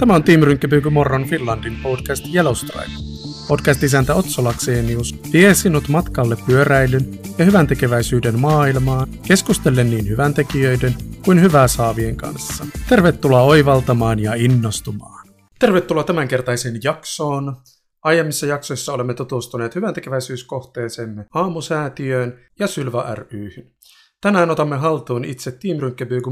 Tämä on Team Rynkkäpyyky Morron Finlandin podcast Yellowstripe. Podcast-isäntä Otso Laksenius vie sinut matkalle pyöräilyn ja hyvän tekeväisyyden maailmaan, keskustellen niin hyvän tekijöiden kuin hyvää saavien kanssa. Tervetuloa oivaltamaan ja innostumaan. Tervetuloa tämänkertaiseen jaksoon. Aiemmissa jaksoissa olemme tutustuneet hyvän tekeväisyyskohteeseemme Aamusäätiöön ja Sylva ryhyn. Tänään otamme haltuun itse Team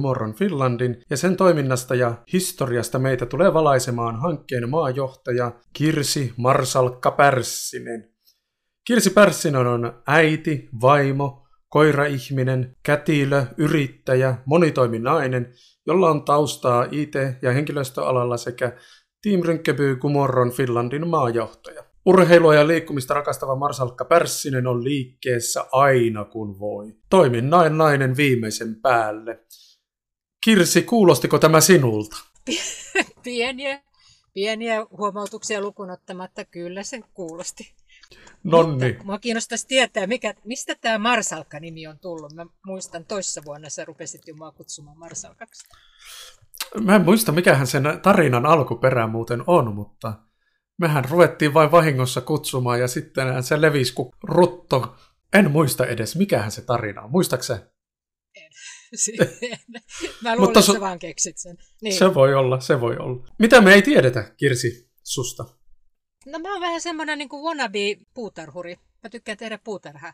Morron Finlandin ja sen toiminnasta ja historiasta meitä tulee valaisemaan hankkeen maajohtaja Kirsi Marsalkka Pärssinen. Kirsi Pärssinen on äiti, vaimo, koiraihminen, kätilö, yrittäjä, monitoiminainen, jolla on taustaa IT- ja henkilöstöalalla sekä Team Morron Finlandin maajohtaja. Urheilua ja liikkumista rakastava Marsalkka Pärssinen on liikkeessä aina kun voi. Toimin näin nainen viimeisen päälle. Kirsi, kuulostiko tämä sinulta? Pieniä, pieniä huomautuksia lukunottamatta kyllä se kuulosti. Nonni. Mutta mua kiinnostaisi tietää, mikä, mistä tämä Marsalkka-nimi on tullut. Mä muistan toissa vuonna sä rupesit jo mua kutsumaan Marsalkaksi. Mä en muista, mikähän sen tarinan alkuperä muuten on, mutta mehän ruvettiin vain vahingossa kutsumaan ja sitten se levisi kuin rutto. En muista edes, mikähän se tarina on. Muistaaksä? En. Mä luulen, Mutta että sä vaan keksit sen. Niin. Se voi olla, se voi olla. Mitä me ei tiedetä, Kirsi, susta? No mä oon vähän semmoinen niin kuin wannabe puutarhuri. Mä tykkään tehdä puutarhaa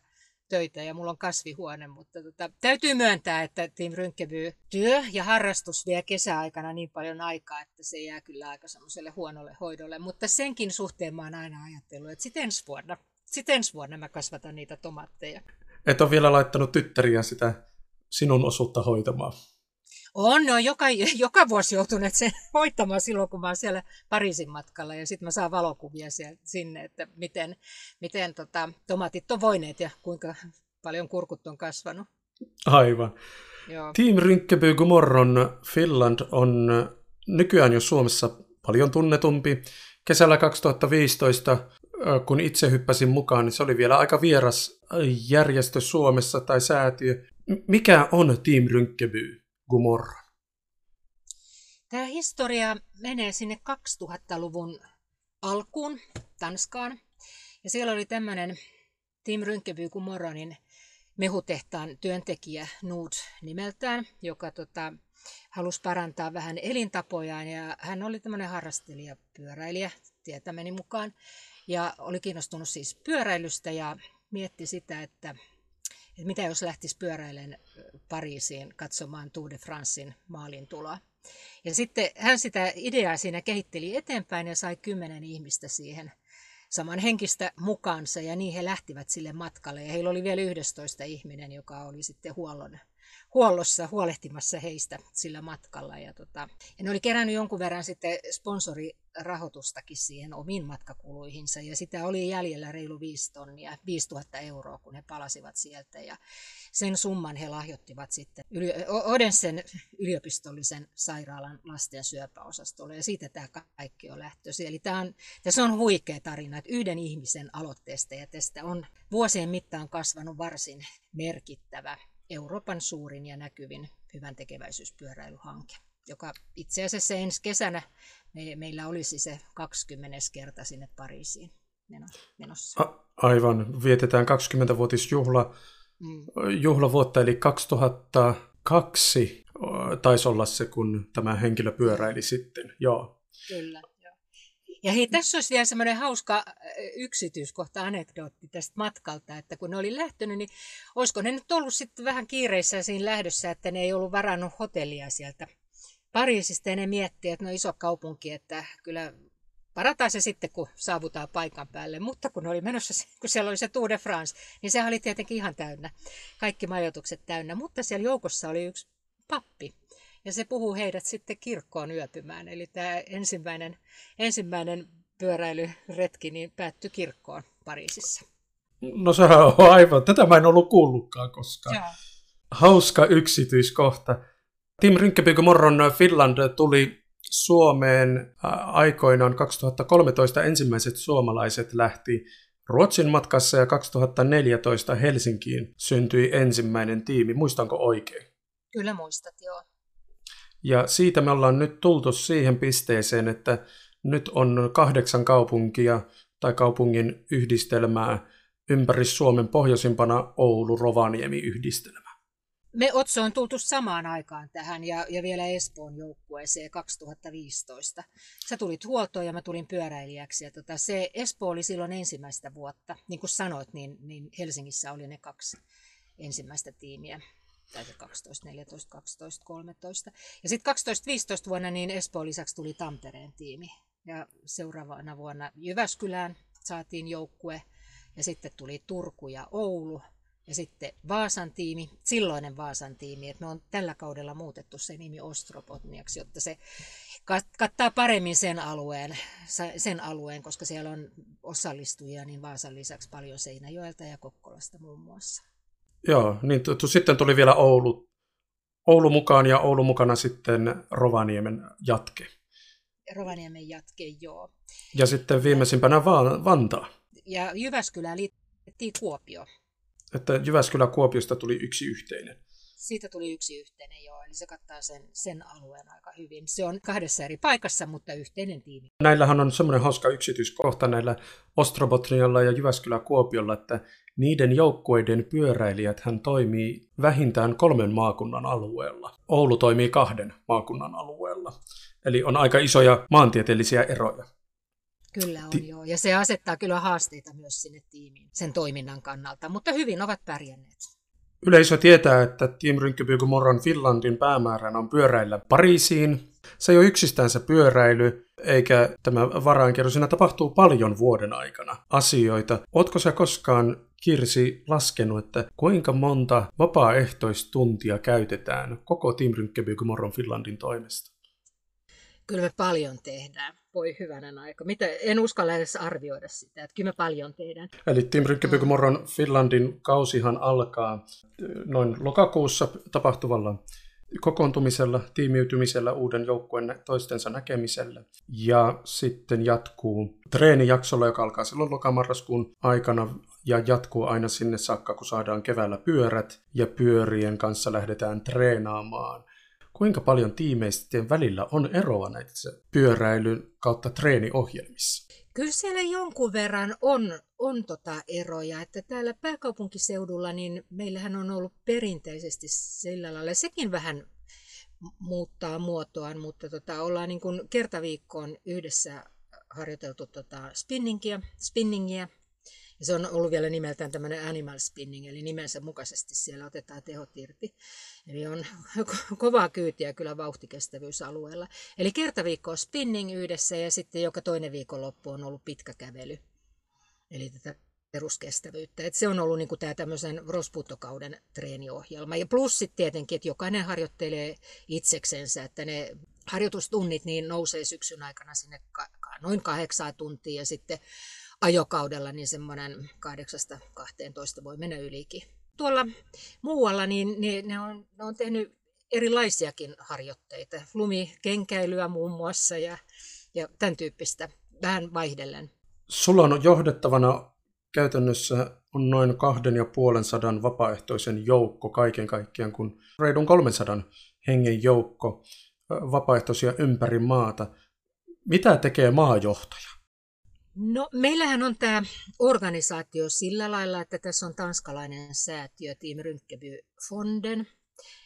töitä ja mulla on kasvihuone, mutta tota, täytyy myöntää, että Team Rynkeby työ ja harrastus vie kesäaikana niin paljon aikaa, että se jää kyllä aika semmoiselle huonolle hoidolle, mutta senkin suhteen mä oon aina ajatellut, että sitten ensi vuonna, sit ensi vuonna mä kasvatan niitä tomaatteja. Et ole vielä laittanut tyttäriä sitä sinun osuutta hoitamaan. On, no joka, joka vuosi joutuneet sen hoitamaan silloin, kun mä oon siellä Pariisin matkalla ja sitten mä saan valokuvia siellä, sinne, että miten, miten tota, tomatit on voineet ja kuinka paljon kurkut on kasvanut. Aivan. Joo. Team Rinkkeby Gomorron Finland on nykyään jo Suomessa paljon tunnetumpi. Kesällä 2015, kun itse hyppäsin mukaan, niin se oli vielä aika vieras järjestö Suomessa tai säätiö. Mikä on Team Rinkkeby? Gomorra? Tämä historia menee sinne 2000-luvun alkuun Tanskaan. Ja siellä oli tämmöinen Tim Rynkeby Gomorranin mehutehtaan työntekijä Nud nimeltään, joka tota, halusi parantaa vähän elintapojaan ja hän oli tämmöinen harrastelija, pyöräilijä tietämäni mukaan ja oli kiinnostunut siis pyöräilystä ja mietti sitä, että että mitä jos lähtisi pyöräilen Pariisiin katsomaan Tour de Francein maalintuloa. Ja sitten hän sitä ideaa siinä kehitteli eteenpäin ja sai kymmenen ihmistä siihen saman henkistä mukaansa ja niin he lähtivät sille matkalle. Ja heillä oli vielä 11 ihminen, joka oli sitten huollon huollossa huolehtimassa heistä sillä matkalla. Ja, tota, ja ne oli kerännyt jonkun verran sitten sponsorirahoitustakin siihen omiin matkakuluihinsa ja sitä oli jäljellä reilu 5 tonnia, 5000 euroa, kun he palasivat sieltä. Ja sen summan he lahjoittivat sitten Odensen yliopistollisen sairaalan lasten syöpäosastolle ja siitä tämä kaikki on lähtöisin. Eli tämä on, tässä on huikea tarina, että yhden ihmisen aloitteesta ja tästä on vuosien mittaan kasvanut varsin merkittävä Euroopan suurin ja näkyvin hyvän tekeväisyyspyöräilyhanke, joka itse asiassa ensi kesänä me, meillä olisi se 20 kerta sinne Pariisiin menossa. A- aivan, vietetään 20-vuotisjuhla mm. juhlavuotta, eli 2002 taisi olla se, kun tämä henkilö pyöräili sitten, joo. Kyllä. Ja hei, tässä olisi vielä semmoinen hauska yksityiskohta, anekdootti tästä matkalta, että kun ne oli lähtenyt, niin olisiko ne nyt ollut sitten vähän kiireissä siinä lähdössä, että ne ei ollut varannut hotellia sieltä Pariisista ja ne miettii, että no iso kaupunki, että kyllä parataan se sitten, kun saavutaan paikan päälle. Mutta kun oli menossa, kun siellä oli se Tour de France, niin se oli tietenkin ihan täynnä. Kaikki majoitukset täynnä. Mutta siellä joukossa oli yksi pappi, ja se puhuu heidät sitten kirkkoon yöpymään. Eli tämä ensimmäinen, ensimmäinen pyöräilyretki niin päättyi kirkkoon Pariisissa. No sehän on aivan, tätä mä en ollut kuullutkaan koskaan. Ja. Hauska yksityiskohta. Tim Rynkkäpykö Morron Finland tuli Suomeen aikoinaan 2013 ensimmäiset suomalaiset lähti Ruotsin matkassa ja 2014 Helsinkiin syntyi ensimmäinen tiimi. Muistanko oikein? Kyllä muistat, joo. Ja siitä me ollaan nyt tultu siihen pisteeseen, että nyt on kahdeksan kaupunkia tai kaupungin yhdistelmää ympäri Suomen pohjoisimpana Oulu-Rovaniemi-yhdistelmä. Me Otso on tultu samaan aikaan tähän ja, ja vielä Espoon joukkueeseen 2015. Sä tulit huoltoon ja mä tulin pyöräilijäksi. Ja tota, se Espoo oli silloin ensimmäistä vuotta. Niin kuin sanoit, niin, niin Helsingissä oli ne kaksi ensimmäistä tiimiä. Tai 12, 14, 12, 13. Ja sitten 12-15 vuonna niin Espoon lisäksi tuli Tampereen tiimi. Ja seuraavana vuonna Jyväskylään saatiin joukkue. Ja sitten tuli Turku ja Oulu ja sitten Vaasan tiimi, silloinen Vaasan tiimi, että me on tällä kaudella muutettu se nimi Ostropotniaksi, jotta se kattaa paremmin sen alueen, sen alueen, koska siellä on osallistujia niin Vaasan lisäksi paljon Seinäjoelta ja Kokkolasta muun muassa. Joo, niin t- t- sitten tuli vielä Oulu, Oulu mukaan ja Oulu mukana sitten Rovaniemen jatke. Rovaniemen jatke, joo. Ja sitten viimeisimpänä Va- Vantaa. Ja Jyväskylään liitettiin Kuopio että Jyväskylä-Kuopiosta tuli yksi yhteinen. Siitä tuli yksi yhteinen, joo, eli se kattaa sen, sen alueen aika hyvin. Se on kahdessa eri paikassa, mutta yhteinen tiimi. Näillähän on semmoinen hauska yksityiskohta näillä Ostrobotnialla ja Jyväskylä-Kuopiolla, että niiden joukkueiden pyöräilijät hän toimii vähintään kolmen maakunnan alueella. Oulu toimii kahden maakunnan alueella. Eli on aika isoja maantieteellisiä eroja. Kyllä on Ti- joo, ja se asettaa kyllä haasteita myös sinne tiimiin sen toiminnan kannalta, mutta hyvin ovat pärjänneet. Yleisö tietää, että Team Rynkkypyyky Morron Finlandin päämääränä on pyöräillä Pariisiin. Se ei ole yksistään se pyöräily, eikä tämä varainkerro. Siinä tapahtuu paljon vuoden aikana asioita. Ootko sä koskaan, Kirsi, laskenut, että kuinka monta vapaaehtoistuntia käytetään koko Team Rynkkypyyky Morron Finlandin toimesta? Kyllä me paljon tehdään. Voi hyvänen aika. Mitä, en uskalla edes arvioida sitä, että kyllä me paljon tehdään. Eli Team Rynkkäpykö Morron Finlandin kausihan alkaa noin lokakuussa tapahtuvalla kokoontumisella, tiimiytymisellä, uuden joukkueen toistensa näkemisellä. Ja sitten jatkuu treenijaksolla, joka alkaa silloin lokamarraskuun aikana ja jatkuu aina sinne saakka, kun saadaan keväällä pyörät ja pyörien kanssa lähdetään treenaamaan kuinka paljon tiimeisten välillä on eroa näissä pyöräilyn kautta treeniohjelmissa? Kyllä siellä jonkun verran on, on tota eroja, että täällä pääkaupunkiseudulla niin meillähän on ollut perinteisesti sillä lailla, sekin vähän muuttaa muotoaan, mutta tota, ollaan niin kertaviikkoon yhdessä harjoiteltu tota spinningia, spinningia ja se on ollut vielä nimeltään tämmöinen animal spinning, eli nimensä mukaisesti siellä otetaan tehot irti. Eli on kovaa kyytiä kyllä vauhtikestävyysalueella. Eli kertaviikko spinning yhdessä ja sitten joka toinen viikonloppu on ollut pitkä kävely. Eli tätä peruskestävyyttä. Et se on ollut niinku tämä tämmöisen rospuuttokauden treeniohjelma. Ja plus sitten tietenkin, että jokainen harjoittelee itseksensä, että ne harjoitustunnit niin nousee syksyn aikana sinne ka- noin kahdeksaa tuntia ja sitten ajokaudella niin semmoinen 8-12 voi mennä ylikin. Tuolla muualla niin, niin ne, on, ne on tehnyt erilaisiakin harjoitteita, lumikenkäilyä muun muassa ja, ja tämän tyyppistä, vähän vaihdellen. Sulla on johdettavana käytännössä on noin kahden ja puolen sadan vapaaehtoisen joukko kaiken kaikkiaan, kun reidun 300 hengen joukko vapaaehtoisia ympäri maata. Mitä tekee maajohtaja? No, meillähän on tämä organisaatio sillä lailla, että tässä on tanskalainen säätiö Team Rynkeby Fonden.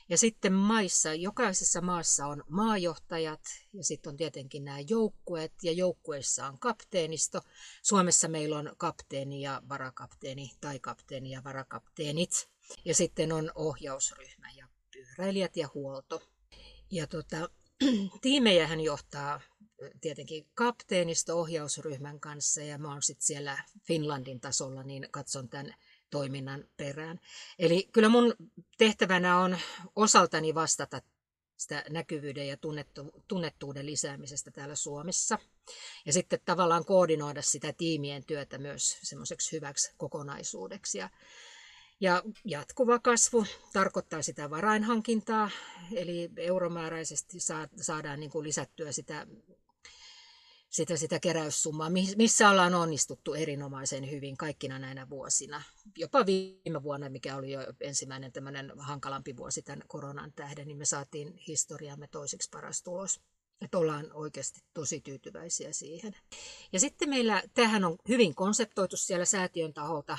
Ja sitten maissa, jokaisessa maassa on maajohtajat ja sitten on tietenkin nämä joukkueet ja joukkueissa on kapteenisto. Suomessa meillä on kapteeni ja varakapteeni tai kapteeni ja varakapteenit. Ja sitten on ohjausryhmä ja pyöräilijät ja huolto. Ja tota, tiimejähän johtaa tietenkin kapteenisto ohjausryhmän kanssa ja mä oon sitten siellä Finlandin tasolla, niin katson tämän toiminnan perään. Eli kyllä mun tehtävänä on osaltani vastata sitä näkyvyyden ja tunnettu, tunnettuuden lisäämisestä täällä Suomessa. Ja sitten tavallaan koordinoida sitä tiimien työtä myös semmoiseksi hyväksi kokonaisuudeksi. Ja, ja jatkuva kasvu tarkoittaa sitä varainhankintaa, eli euromääräisesti saadaan niin kuin lisättyä sitä sitä, sitä keräyssummaa, missä ollaan onnistuttu erinomaisen hyvin kaikkina näinä vuosina. Jopa viime vuonna, mikä oli jo ensimmäinen tämmöinen hankalampi vuosi tämän koronan tähden, niin me saatiin historiamme toiseksi paras tulos. Että ollaan oikeasti tosi tyytyväisiä siihen. Ja sitten meillä, tähän on hyvin konseptoitu siellä säätiön taholta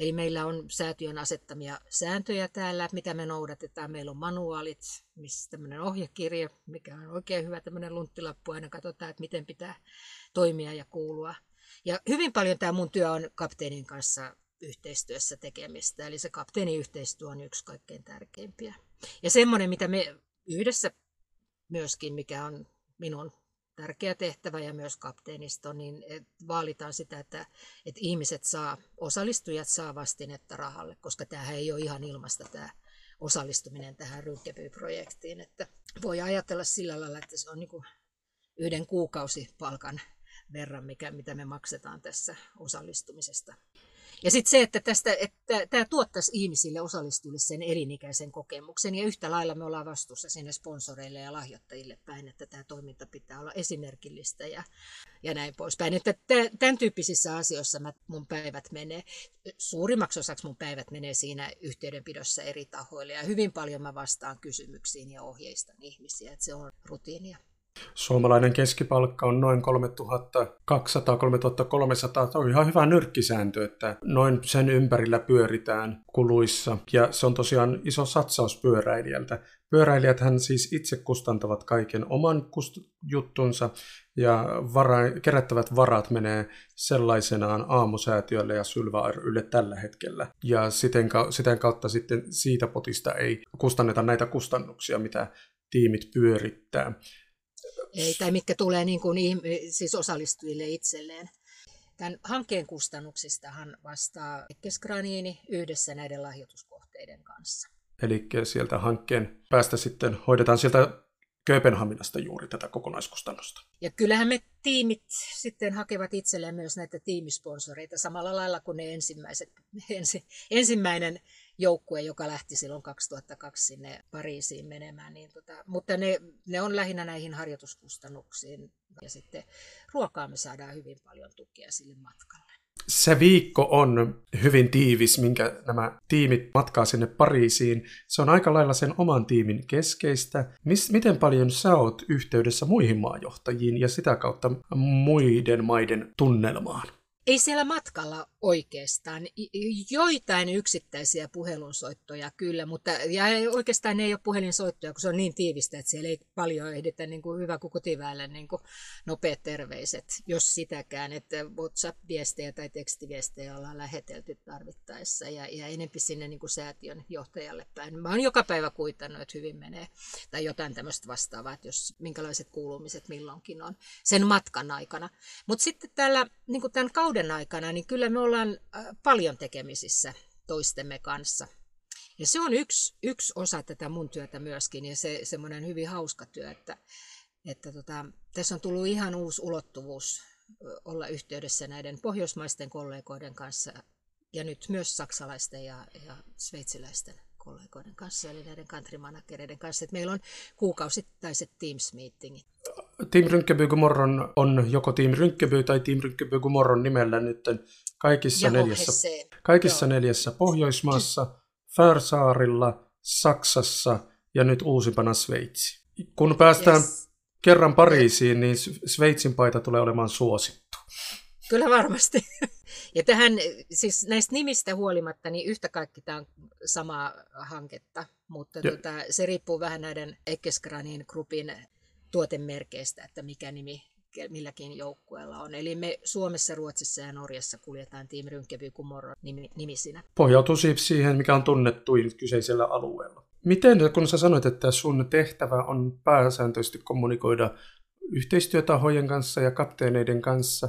Eli meillä on säätiön asettamia sääntöjä täällä, mitä me noudatetaan. Meillä on manuaalit, missä tämmöinen ohjekirja, mikä on oikein hyvä tämmöinen lunttilappu. Aina katsotaan, että miten pitää toimia ja kuulua. Ja hyvin paljon tämä mun työ on kapteenin kanssa yhteistyössä tekemistä. Eli se kapteeniyhteistyö on yksi kaikkein tärkeimpiä. Ja semmoinen, mitä me yhdessä myöskin, mikä on minun tärkeä tehtävä ja myös kapteenisto, niin vaalitaan sitä, että, että ihmiset saa, osallistujat saa vastinetta rahalle, koska tämähän ei ole ihan ilmasta tämä osallistuminen tähän Rynkeby-projektiin. Että voi ajatella sillä lailla, että se on niin yhden kuukausipalkan verran, mikä, mitä me maksetaan tässä osallistumisesta. Ja sitten se, että, tästä, että tämä tuottaisi ihmisille osallistujille sen elinikäisen kokemuksen. Ja yhtä lailla me ollaan vastuussa sinne sponsoreille ja lahjoittajille päin, että tämä toiminta pitää olla esimerkillistä ja, ja näin poispäin. Että tämän tyyppisissä asioissa mä, mun päivät menee. Suurimmaksi osaksi mun päivät menee siinä yhteydenpidossa eri tahoille. Ja hyvin paljon mä vastaan kysymyksiin ja ohjeistan ihmisiä. Että se on rutiinia. Suomalainen keskipalkka on noin 3200-3300. Se on ihan hyvä nyrkkisääntö, että noin sen ympärillä pyöritään kuluissa. Ja se on tosiaan iso satsaus pyöräilijältä. Pyöräilijät hän siis itse kustantavat kaiken oman kust- juttunsa ja vara- kerättävät varat menee sellaisenaan aamusäätiölle ja Sylva rylle tällä hetkellä. Ja siten, ka- siten kautta sitten siitä potista ei kustanneta näitä kustannuksia, mitä tiimit pyörittää. Ei, tai mitkä tulee niin kuin, siis osallistujille itselleen. Tämän hankkeen kustannuksistahan vastaa Keskgraniini yhdessä näiden lahjoituskohteiden kanssa. Eli sieltä hankkeen päästä sitten hoidetaan sieltä Kööpenhaminasta juuri tätä kokonaiskustannusta. Ja kyllähän me tiimit sitten hakevat itselleen myös näitä tiimisponsoreita samalla lailla kuin ne ensimmäiset, ensi, ensimmäinen joukkue, joka lähti silloin 2002 sinne Pariisiin menemään. Niin tota, mutta ne, ne on lähinnä näihin harjoituskustannuksiin ja sitten ruokaa me saadaan hyvin paljon tukea sille matkalle. Se viikko on hyvin tiivis, minkä nämä tiimit matkaa sinne Pariisiin. Se on aika lailla sen oman tiimin keskeistä. Mis, miten paljon sä oot yhteydessä muihin maajohtajiin ja sitä kautta muiden maiden tunnelmaan? ei siellä matkalla oikeastaan. Joitain yksittäisiä puhelinsoittoja kyllä, mutta ja oikeastaan ne ei ole puhelinsoittoja, kun se on niin tiivistä, että siellä ei paljon ehditä niin kuin hyvä kuin kotiväelle niin kuin nopeat terveiset, jos sitäkään, että WhatsApp-viestejä tai tekstiviestejä ollaan lähetelty tarvittaessa ja, ja enempi sinne niin kuin säätiön johtajalle päin. Mä oon joka päivä kuitannut, että hyvin menee tai jotain tämmöistä vastaavaa, että jos minkälaiset kuulumiset milloinkin on sen matkan aikana. Mutta sitten täällä niin kuin tämän kauden aikana, niin kyllä me ollaan äh, paljon tekemisissä toistemme kanssa. Ja se on yksi, yksi osa tätä mun työtä myöskin ja se semmoinen hyvin hauska työ, että, että tota, tässä on tullut ihan uusi ulottuvuus olla yhteydessä näiden pohjoismaisten kollegoiden kanssa ja nyt myös saksalaisten ja, ja sveitsiläisten kollegoiden kanssa, eli näiden country kanssa. Että meillä on kuukausittaiset Teams-meetingit. Team Gomorron on joko Team Rynkeby tai Team Rynkeby Gomorron nimellä nyt kaikissa, ja neljässä, kaikissa neljässä Pohjoismaassa, Färsaarilla, Saksassa ja nyt uusimpana Sveitsi. Kun päästään yes. kerran Pariisiin, niin Sveitsin paita tulee olemaan suosittu. Kyllä varmasti. Ja tähän, siis näistä nimistä huolimatta, niin yhtä kaikki tämä on samaa hanketta, mutta tuota, se riippuu vähän näiden Ekesgranin grupin tuotemerkeistä, että mikä nimi milläkin joukkueella on. Eli me Suomessa, Ruotsissa ja Norjassa kuljetaan Team Rynkevy Kumorro nimisinä. Pohjautuu siis siihen, mikä on tunnettuin kyseisellä alueella. Miten, kun sä sanoit, että sun tehtävä on pääsääntöisesti kommunikoida yhteistyötahojen kanssa ja kapteeneiden kanssa,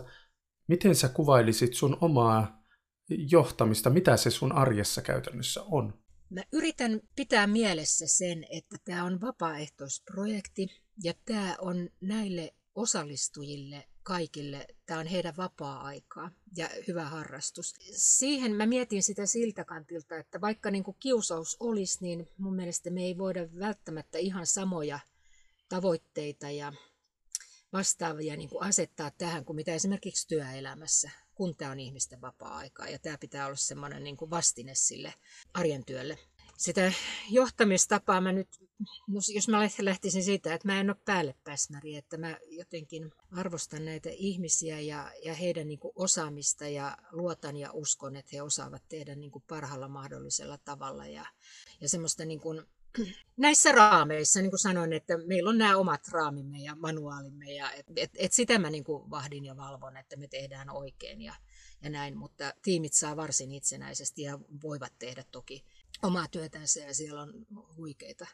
miten sä kuvailisit sun omaa johtamista, mitä se sun arjessa käytännössä on? Mä yritän pitää mielessä sen, että tämä on vapaaehtoisprojekti ja tämä on näille osallistujille kaikille, tämä on heidän vapaa-aikaa ja hyvä harrastus. Siihen mä mietin sitä siltä kantilta, että vaikka niin kuin kiusaus olisi, niin mun mielestä me ei voida välttämättä ihan samoja tavoitteita ja vastaavia niin kuin asettaa tähän kuin mitä esimerkiksi työelämässä, kun tämä on ihmisten vapaa-aikaa. Ja tämä pitää olla semmoinen niin kuin vastine sille arjen työlle. Sitä johtamistapaa mä nyt, no jos mä lähtisin siitä, että mä en ole päälle päsmäri, että mä jotenkin arvostan näitä ihmisiä ja, ja heidän niin kuin osaamista ja luotan ja uskon, että he osaavat tehdä niin kuin parhaalla mahdollisella tavalla. Ja, ja semmoista niin kuin, näissä raameissa, niin kuin sanoin, että meillä on nämä omat raamimme ja manuaalimme ja et, et, et sitä mä niin kuin vahdin ja valvon, että me tehdään oikein ja, ja näin, mutta tiimit saa varsin itsenäisesti ja voivat tehdä toki omaa työtänsä ja siellä on huikeita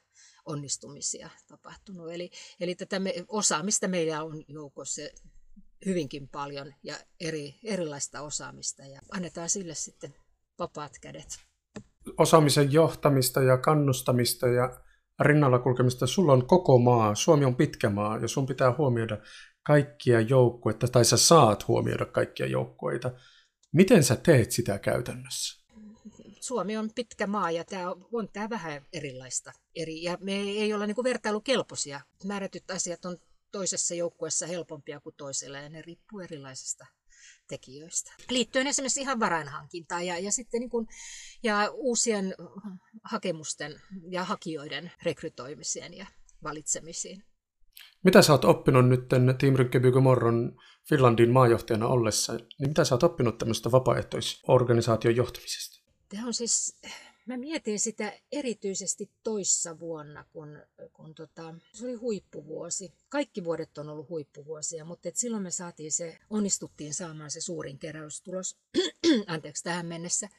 onnistumisia tapahtunut. Eli, eli tätä me, osaamista meillä on joukossa hyvinkin paljon ja eri, erilaista osaamista ja annetaan sille sitten vapaat kädet osaamisen johtamista ja kannustamista ja rinnalla kulkemista. Sulla on koko maa, Suomi on pitkä maa ja sun pitää huomioida kaikkia joukkueita, tai sä saat huomioida kaikkia joukkueita. Miten sä teet sitä käytännössä? Suomi on pitkä maa ja tämä on, on tämä vähän erilaista. Eri, ja me ei olla niin vertailukelpoisia. Määrätyt asiat on toisessa joukkueessa helpompia kuin toisella ja ne riippuu erilaisista tekijöistä. Liittyen esimerkiksi ihan varainhankintaan ja, ja sitten niin kuin, ja uusien hakemusten ja hakijoiden rekrytoimiseen ja valitsemisiin. Mitä sä oot oppinut nyt Team Rykkeby Morron Finlandin maajohtajana ollessa, niin mitä sä oot oppinut tämmöistä vapaaehtoisorganisaation johtamisesta? Tämä on siis Mä mietin sitä erityisesti toissa vuonna, kun, kun tota, se oli huippuvuosi. Kaikki vuodet on ollut huippuvuosia, mutta et silloin me saatiin se, onnistuttiin saamaan se suurin keräystulos, anteeksi, tähän mennessä.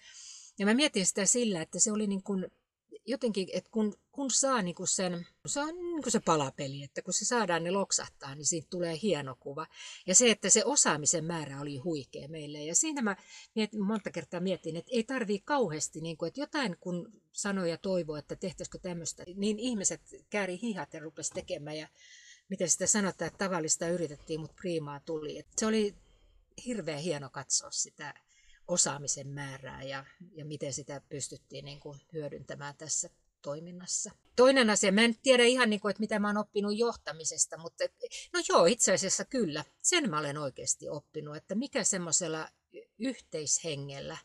Ja mä mietin sitä sillä, että se oli niin kuin jotenkin, että kun, kun saa niin kuin sen, se on niin kuin se palapeli, että kun se saadaan ne loksahtaa, niin siitä tulee hieno kuva. Ja se, että se osaamisen määrä oli huikea meille. Ja siinä mä mietin, monta kertaa mietin, että ei tarvii kauheasti, niin kuin, että jotain kun sanoi ja toivoi, että tehtäisikö tämmöistä, niin ihmiset kääri hihat ja rupesi tekemään. Ja miten sitä sanotaan, että tavallista yritettiin, mutta priimaa tuli. Että se oli hirveän hieno katsoa sitä osaamisen määrää ja, ja miten sitä pystyttiin niin kuin hyödyntämään tässä toiminnassa. Toinen asia, mä en tiedä ihan niin kuin, että mitä mä oon oppinut johtamisesta, mutta no joo, itse asiassa kyllä, sen mä olen oikeasti oppinut, että mikä semmoisella yhteishengellä,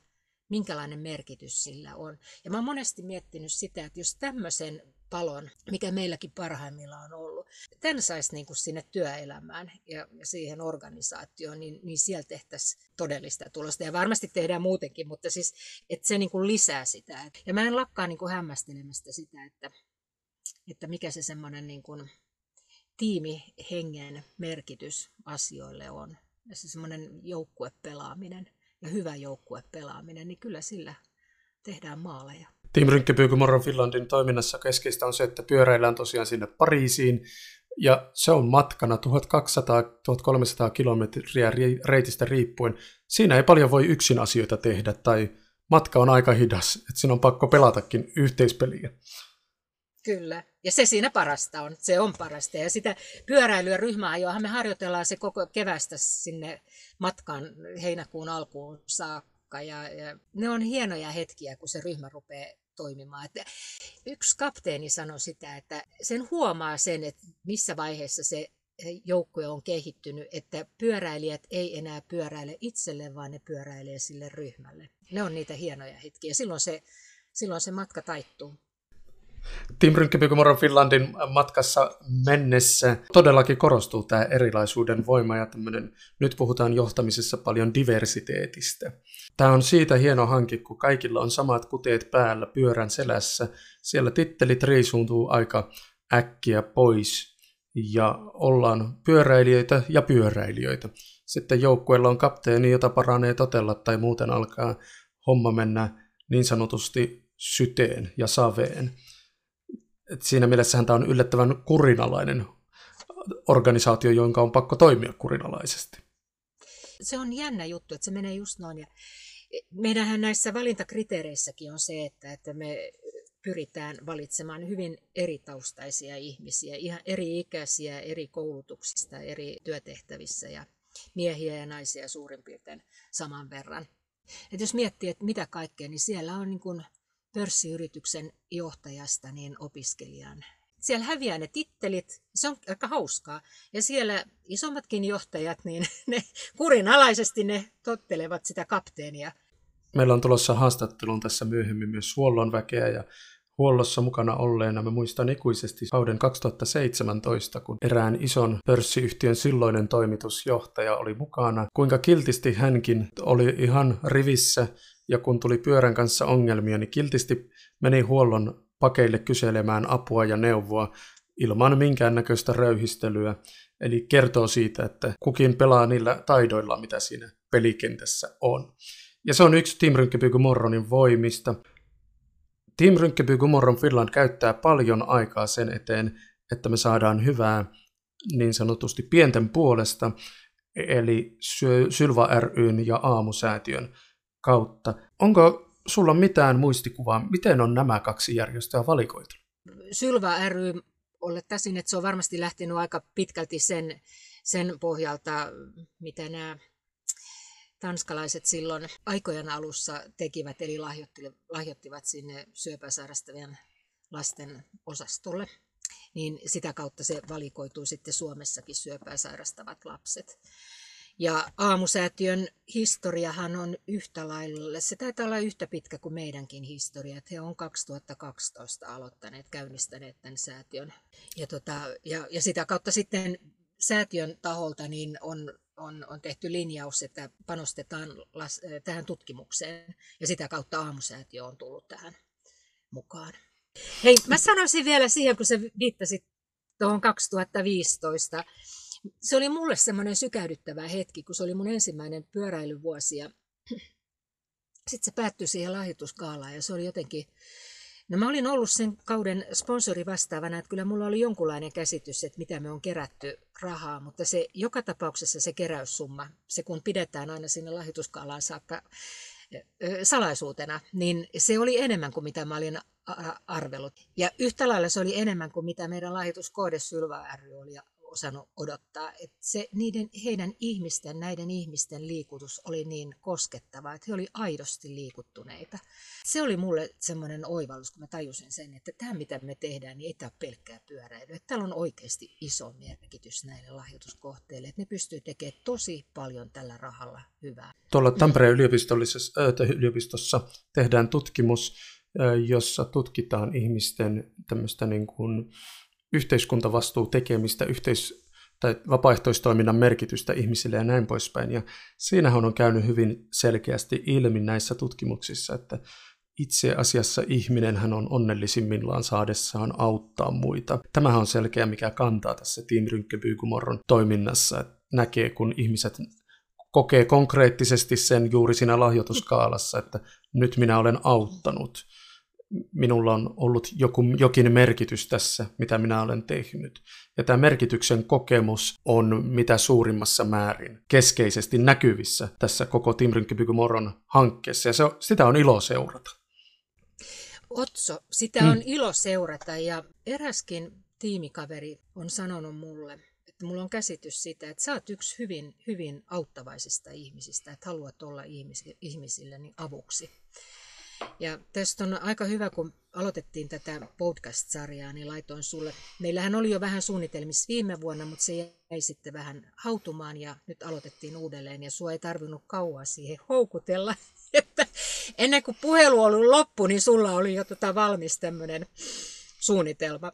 minkälainen merkitys sillä on. Ja mä oon monesti miettinyt sitä, että jos tämmöisen palon, mikä meilläkin parhaimmillaan on ollut. Tämän saisi niin kuin sinne työelämään ja siihen organisaatioon, niin, niin siellä tehtäisiin todellista tulosta. Ja varmasti tehdään muutenkin, mutta siis, että se niin kuin lisää sitä. Ja mä en lakkaa niin kuin hämmästelemästä sitä, että, että mikä se semmoinen niin kuin tiimihengen merkitys asioille on. Ja se semmoinen joukkuepelaaminen ja hyvä joukkuepelaaminen, niin kyllä sillä tehdään maaleja. Team Rynkkepyyky Morron Finlandin toiminnassa keskeistä on se, että pyöräillään tosiaan sinne Pariisiin, ja se on matkana 1200-1300 kilometriä reitistä riippuen. Siinä ei paljon voi yksin asioita tehdä, tai matka on aika hidas, että siinä on pakko pelatakin yhteispeliä. Kyllä, ja se siinä parasta on, se on parasta. Ja sitä pyöräilyä ryhmäajoahan me harjoitellaan se koko kevästä sinne matkaan heinäkuun alkuun saakka. Ja, ja ne on hienoja hetkiä, kun se ryhmä rupeaa toimimaan. Että yksi kapteeni sanoi sitä, että sen huomaa sen, että missä vaiheessa se joukkue on kehittynyt, että pyöräilijät ei enää pyöräile itselle, vaan ne pyöräilee sille ryhmälle. Ne on niitä hienoja hetkiä. Silloin se, silloin se matka taittuu. Tim Rynkkäpykymoron Finlandin matkassa mennessä todellakin korostuu tämä erilaisuuden voima ja tämmöinen, nyt puhutaan johtamisessa paljon diversiteetistä. Tämä on siitä hieno hanke, kun kaikilla on samat kuteet päällä pyörän selässä. Siellä tittelit riisuuntuu aika äkkiä pois ja ollaan pyöräilijöitä ja pyöräilijöitä. Sitten joukkueella on kapteeni, jota paranee totella tai muuten alkaa homma mennä niin sanotusti syteen ja saveen. Et siinä mielessähän tämä on yllättävän kurinalainen organisaatio, jonka on pakko toimia kurinalaisesti. Se on jännä juttu, että se menee just noin. Ja meidänhän näissä valintakriteereissäkin on se, että, että me pyritään valitsemaan hyvin eri taustaisia ihmisiä, ihan eri ikäisiä, eri koulutuksista, eri työtehtävissä ja miehiä ja naisia suurin piirtein saman verran. Et jos miettii, että mitä kaikkea, niin siellä on niin kuin pörssiyrityksen johtajasta niin opiskelijan siellä häviää ne tittelit, se on aika hauskaa. Ja siellä isommatkin johtajat, niin ne kurinalaisesti ne tottelevat sitä kapteenia. Meillä on tulossa haastattelun tässä myöhemmin myös huollon väkeä ja huollossa mukana olleena mä muistan ikuisesti kauden 2017, kun erään ison pörssiyhtiön silloinen toimitusjohtaja oli mukana. Kuinka kiltisti hänkin oli ihan rivissä ja kun tuli pyörän kanssa ongelmia, niin kiltisti meni huollon pakeille kyselemään apua ja neuvoa ilman minkäännäköistä röyhistelyä. Eli kertoo siitä, että kukin pelaa niillä taidoilla, mitä siinä pelikentässä on. Ja se on yksi Team Rynkkäpyky Morronin voimista. Team Rynkkäpyky Morron Finland käyttää paljon aikaa sen eteen, että me saadaan hyvää niin sanotusti pienten puolesta, eli Sylva ryn ja Aamusäätiön kautta. Onko sulla mitään muistikuvaa, miten on nämä kaksi järjestöä valikoitu? Sylva ry, olettaisin, että se on varmasti lähtenyt aika pitkälti sen, sen pohjalta, mitä nämä tanskalaiset silloin aikojen alussa tekivät, eli lahjoittivat sinne syöpäsairastavien lasten osastolle. Niin sitä kautta se valikoituu sitten Suomessakin syöpää sairastavat lapset. Ja aamusäätiön historiahan on yhtä lailla, se taitaa olla yhtä pitkä kuin meidänkin historia, että he on 2012 aloittaneet, käynnistäneet tämän säätiön. Ja, tota, ja, ja sitä kautta sitten säätiön taholta niin on, on, on tehty linjaus, että panostetaan las, tähän tutkimukseen ja sitä kautta aamusäätiö on tullut tähän mukaan. Hei, mä sanoisin vielä siihen, kun sä viittasit tuohon 2015, se oli mulle semmoinen sykähdyttävä hetki, kun se oli mun ensimmäinen pyöräilyvuosi ja sitten se päättyi siihen lahjoituskaalaan ja se oli jotenkin, no mä olin ollut sen kauden sponsori vastaavana, että kyllä mulla oli jonkunlainen käsitys, että mitä me on kerätty rahaa, mutta se joka tapauksessa se keräyssumma, se kun pidetään aina sinne lahjoituskaalaan saakka salaisuutena, niin se oli enemmän kuin mitä mä olin arvellut. Ja yhtä lailla se oli enemmän kuin mitä meidän lahjoituskohde Sylva ry oli osannut odottaa. Että se, niiden, heidän ihmisten, näiden ihmisten liikutus oli niin koskettava, että he oli aidosti liikuttuneita. Se oli mulle semmoinen oivallus, kun mä tajusin sen, että tämä mitä me tehdään, niin ei tämä pelkkää pyöräilyä. Että täällä on oikeasti iso merkitys näille lahjoituskohteille, että ne pystyy tekemään tosi paljon tällä rahalla hyvää. Tuolla Tampereen yliopistossa tehdään tutkimus, jossa tutkitaan ihmisten tämmöistä niin kuin yhteiskuntavastuu tekemistä, yhteis- tai vapaaehtoistoiminnan merkitystä ihmisille ja näin poispäin. Ja siinähän on käynyt hyvin selkeästi ilmi näissä tutkimuksissa, että itse asiassa ihminen hän on onnellisimmillaan saadessaan auttaa muita. Tämähän on selkeä, mikä kantaa tässä Team Rynkkebyykumorron toiminnassa, näkee, kun ihmiset kokee konkreettisesti sen juuri siinä lahjoituskaalassa, että nyt minä olen auttanut minulla on ollut joku, jokin merkitys tässä, mitä minä olen tehnyt. Ja tämä merkityksen kokemus on mitä suurimmassa määrin keskeisesti näkyvissä tässä koko Tim Moron hankkeessa, ja se, sitä on ilo seurata. Otso, sitä on mm. ilo seurata, ja eräskin tiimikaveri on sanonut mulle, että mulla on käsitys siitä, että sä oot yksi hyvin, hyvin auttavaisista ihmisistä, että haluat olla ihmisille niin avuksi. Ja tästä on aika hyvä, kun aloitettiin tätä podcast-sarjaa, niin laitoin sulle. Meillähän oli jo vähän suunnitelmissa viime vuonna, mutta se jäi sitten vähän hautumaan ja nyt aloitettiin uudelleen. Ja sua ei tarvinnut kauaa siihen houkutella, että ennen kuin puhelu oli loppu, niin sulla oli jo tota valmis tämmöinen suunnitelma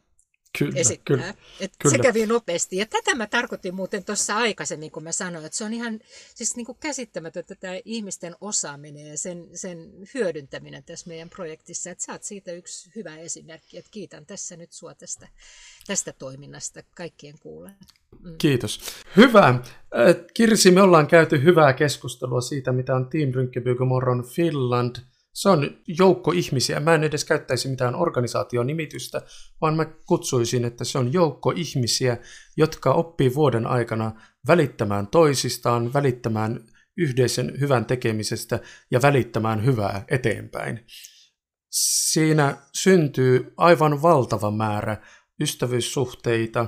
kyllä, esittää. Kyllä, Et kyllä. Se kävi nopeasti. Ja tätä mä tarkoitin muuten tuossa aikaisemmin, kun mä sanoin, että se on ihan siis niin kuin käsittämätöntä tämä ihmisten osaaminen ja sen, sen hyödyntäminen tässä meidän projektissa. Että sä oot siitä yksi hyvä esimerkki. Että kiitän tässä nyt sua tästä, tästä toiminnasta kaikkien kuulen. Mm. Kiitos. Hyvä. Äh, Kirsi, me ollaan käyty hyvää keskustelua siitä, mitä on Team Rynkkebygomoron Finland – se on joukko ihmisiä. Mä en edes käyttäisi mitään organisaationimitystä, vaan mä kutsuisin, että se on joukko ihmisiä, jotka oppii vuoden aikana välittämään toisistaan, välittämään yhdessä hyvän tekemisestä ja välittämään hyvää eteenpäin. Siinä syntyy aivan valtava määrä ystävyyssuhteita,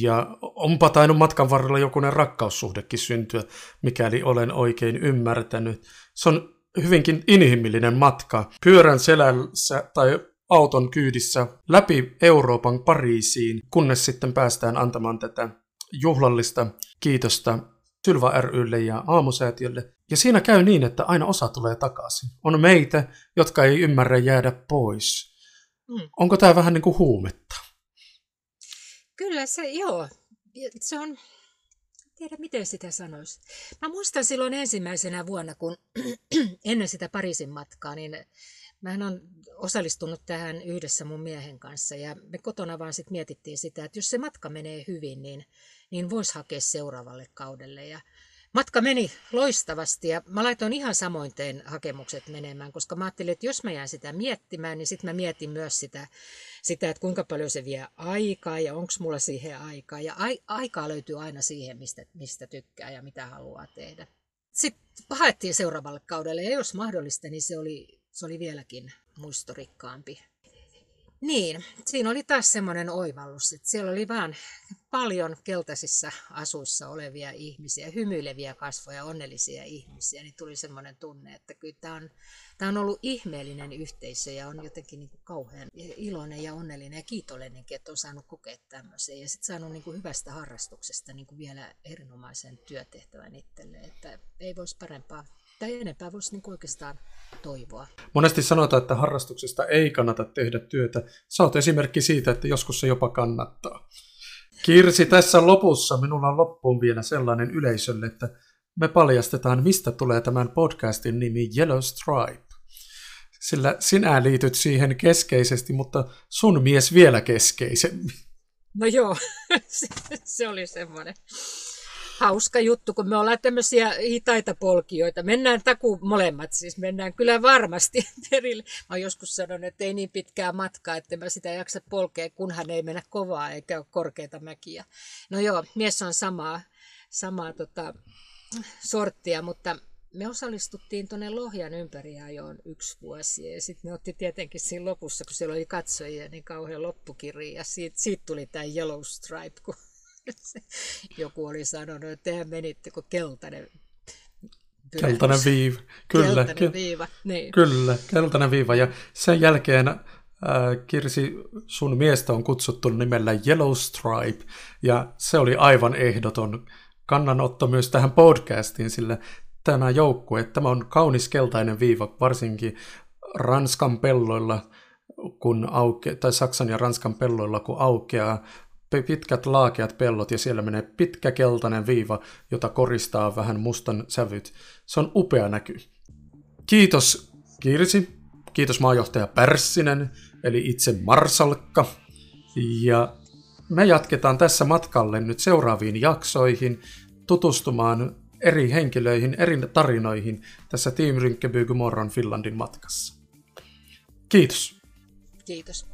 ja onpa tainnut matkan varrella jokunen rakkaussuhdekin syntyä, mikäli olen oikein ymmärtänyt. Se on hyvinkin inhimillinen matka. Pyörän selässä tai auton kyydissä läpi Euroopan Pariisiin, kunnes sitten päästään antamaan tätä juhlallista kiitosta Sylva rylle ja aamusäätiölle. Ja siinä käy niin, että aina osa tulee takaisin. On meitä, jotka ei ymmärrä jäädä pois. Mm. Onko tämä vähän niin kuin huumetta? Kyllä se, joo. Se on, tiedä miten sitä sanoisi. Mä muistan silloin ensimmäisenä vuonna, kun ennen sitä Pariisin matkaa, niin Mähän on osallistunut tähän yhdessä mun miehen kanssa ja me kotona vaan sit mietittiin sitä, että jos se matka menee hyvin, niin, niin voisi hakea seuraavalle kaudelle. Ja matka meni loistavasti ja mä laitoin ihan samoin tein hakemukset menemään, koska mä ajattelin, että jos mä jään sitä miettimään, niin sitten mä mietin myös sitä, sitä, että kuinka paljon se vie aikaa ja onko mulla siihen aikaa. Ja ai, aikaa löytyy aina siihen, mistä, mistä tykkää ja mitä haluaa tehdä. Sitten haettiin seuraavalle kaudelle ja jos mahdollista, niin se oli se oli vieläkin muistorikkaampi. Niin, siinä oli taas semmoinen oivallus, että siellä oli vaan paljon keltaisissa asuissa olevia ihmisiä, hymyileviä kasvoja, onnellisia ihmisiä, niin tuli semmoinen tunne, että kyllä tämä on, tämä on ollut ihmeellinen yhteisö ja on jotenkin niin kuin kauhean iloinen ja onnellinen. Ja kiitollinen, että on saanut kokea tämmöisen. Ja sitten saanut niin kuin hyvästä harrastuksesta niin kuin vielä erinomaisen työtehtävän itselleen, että ei voisi parempaa tai enempää voisi niin oikeastaan toivoa. Monesti sanotaan, että harrastuksesta ei kannata tehdä työtä. Sä oot esimerkki siitä, että joskus se jopa kannattaa. Kirsi, tässä lopussa minulla on loppuun vielä sellainen yleisölle, että me paljastetaan, mistä tulee tämän podcastin nimi Yellow Stripe. Sillä sinä liityt siihen keskeisesti, mutta sun mies vielä keskeisemmin. No joo, se oli semmoinen hauska juttu, kun me ollaan tämmöisiä hitaita polkijoita. Mennään taku molemmat, siis mennään kyllä varmasti perille. Mä oon joskus sanonut, että ei niin pitkää matkaa, että mä sitä jaksa polkea, kunhan ei mennä kovaa eikä ole korkeita mäkiä. No joo, mies on samaa, samaa tota, sorttia, mutta me osallistuttiin tuonne Lohjan ympäriajoon yksi vuosi ja sitten me otti tietenkin siinä lopussa, kun siellä oli katsojia, niin kauhean loppukirja ja siitä, siitä tuli tämä Yellow Stripe, kun joku oli sanonut, että tehän menitte kuin keltainen Keltainen viiva. Kyllä, keltainen viiva. Niin. Kyllä, keltainen viiva. Ja sen jälkeen äh, Kirsi, sun miestä on kutsuttu nimellä Yellow Stripe, ja se oli aivan ehdoton kannanotto myös tähän podcastiin, sillä tämä joukkue, tämä on kaunis keltainen viiva, varsinkin Ranskan pelloilla, kun auke, tai Saksan ja Ranskan pelloilla, kun aukeaa pitkät laakeat pellot ja siellä menee pitkä keltainen viiva, jota koristaa vähän mustan sävyt. Se on upea näky. Kiitos Kirsi, kiitos maajohtaja Pärssinen, eli itse Marsalkka. Ja me jatketaan tässä matkalle nyt seuraaviin jaksoihin tutustumaan eri henkilöihin, eri tarinoihin tässä Team Rynkeby Morron Finlandin matkassa. Kiitos. Kiitos.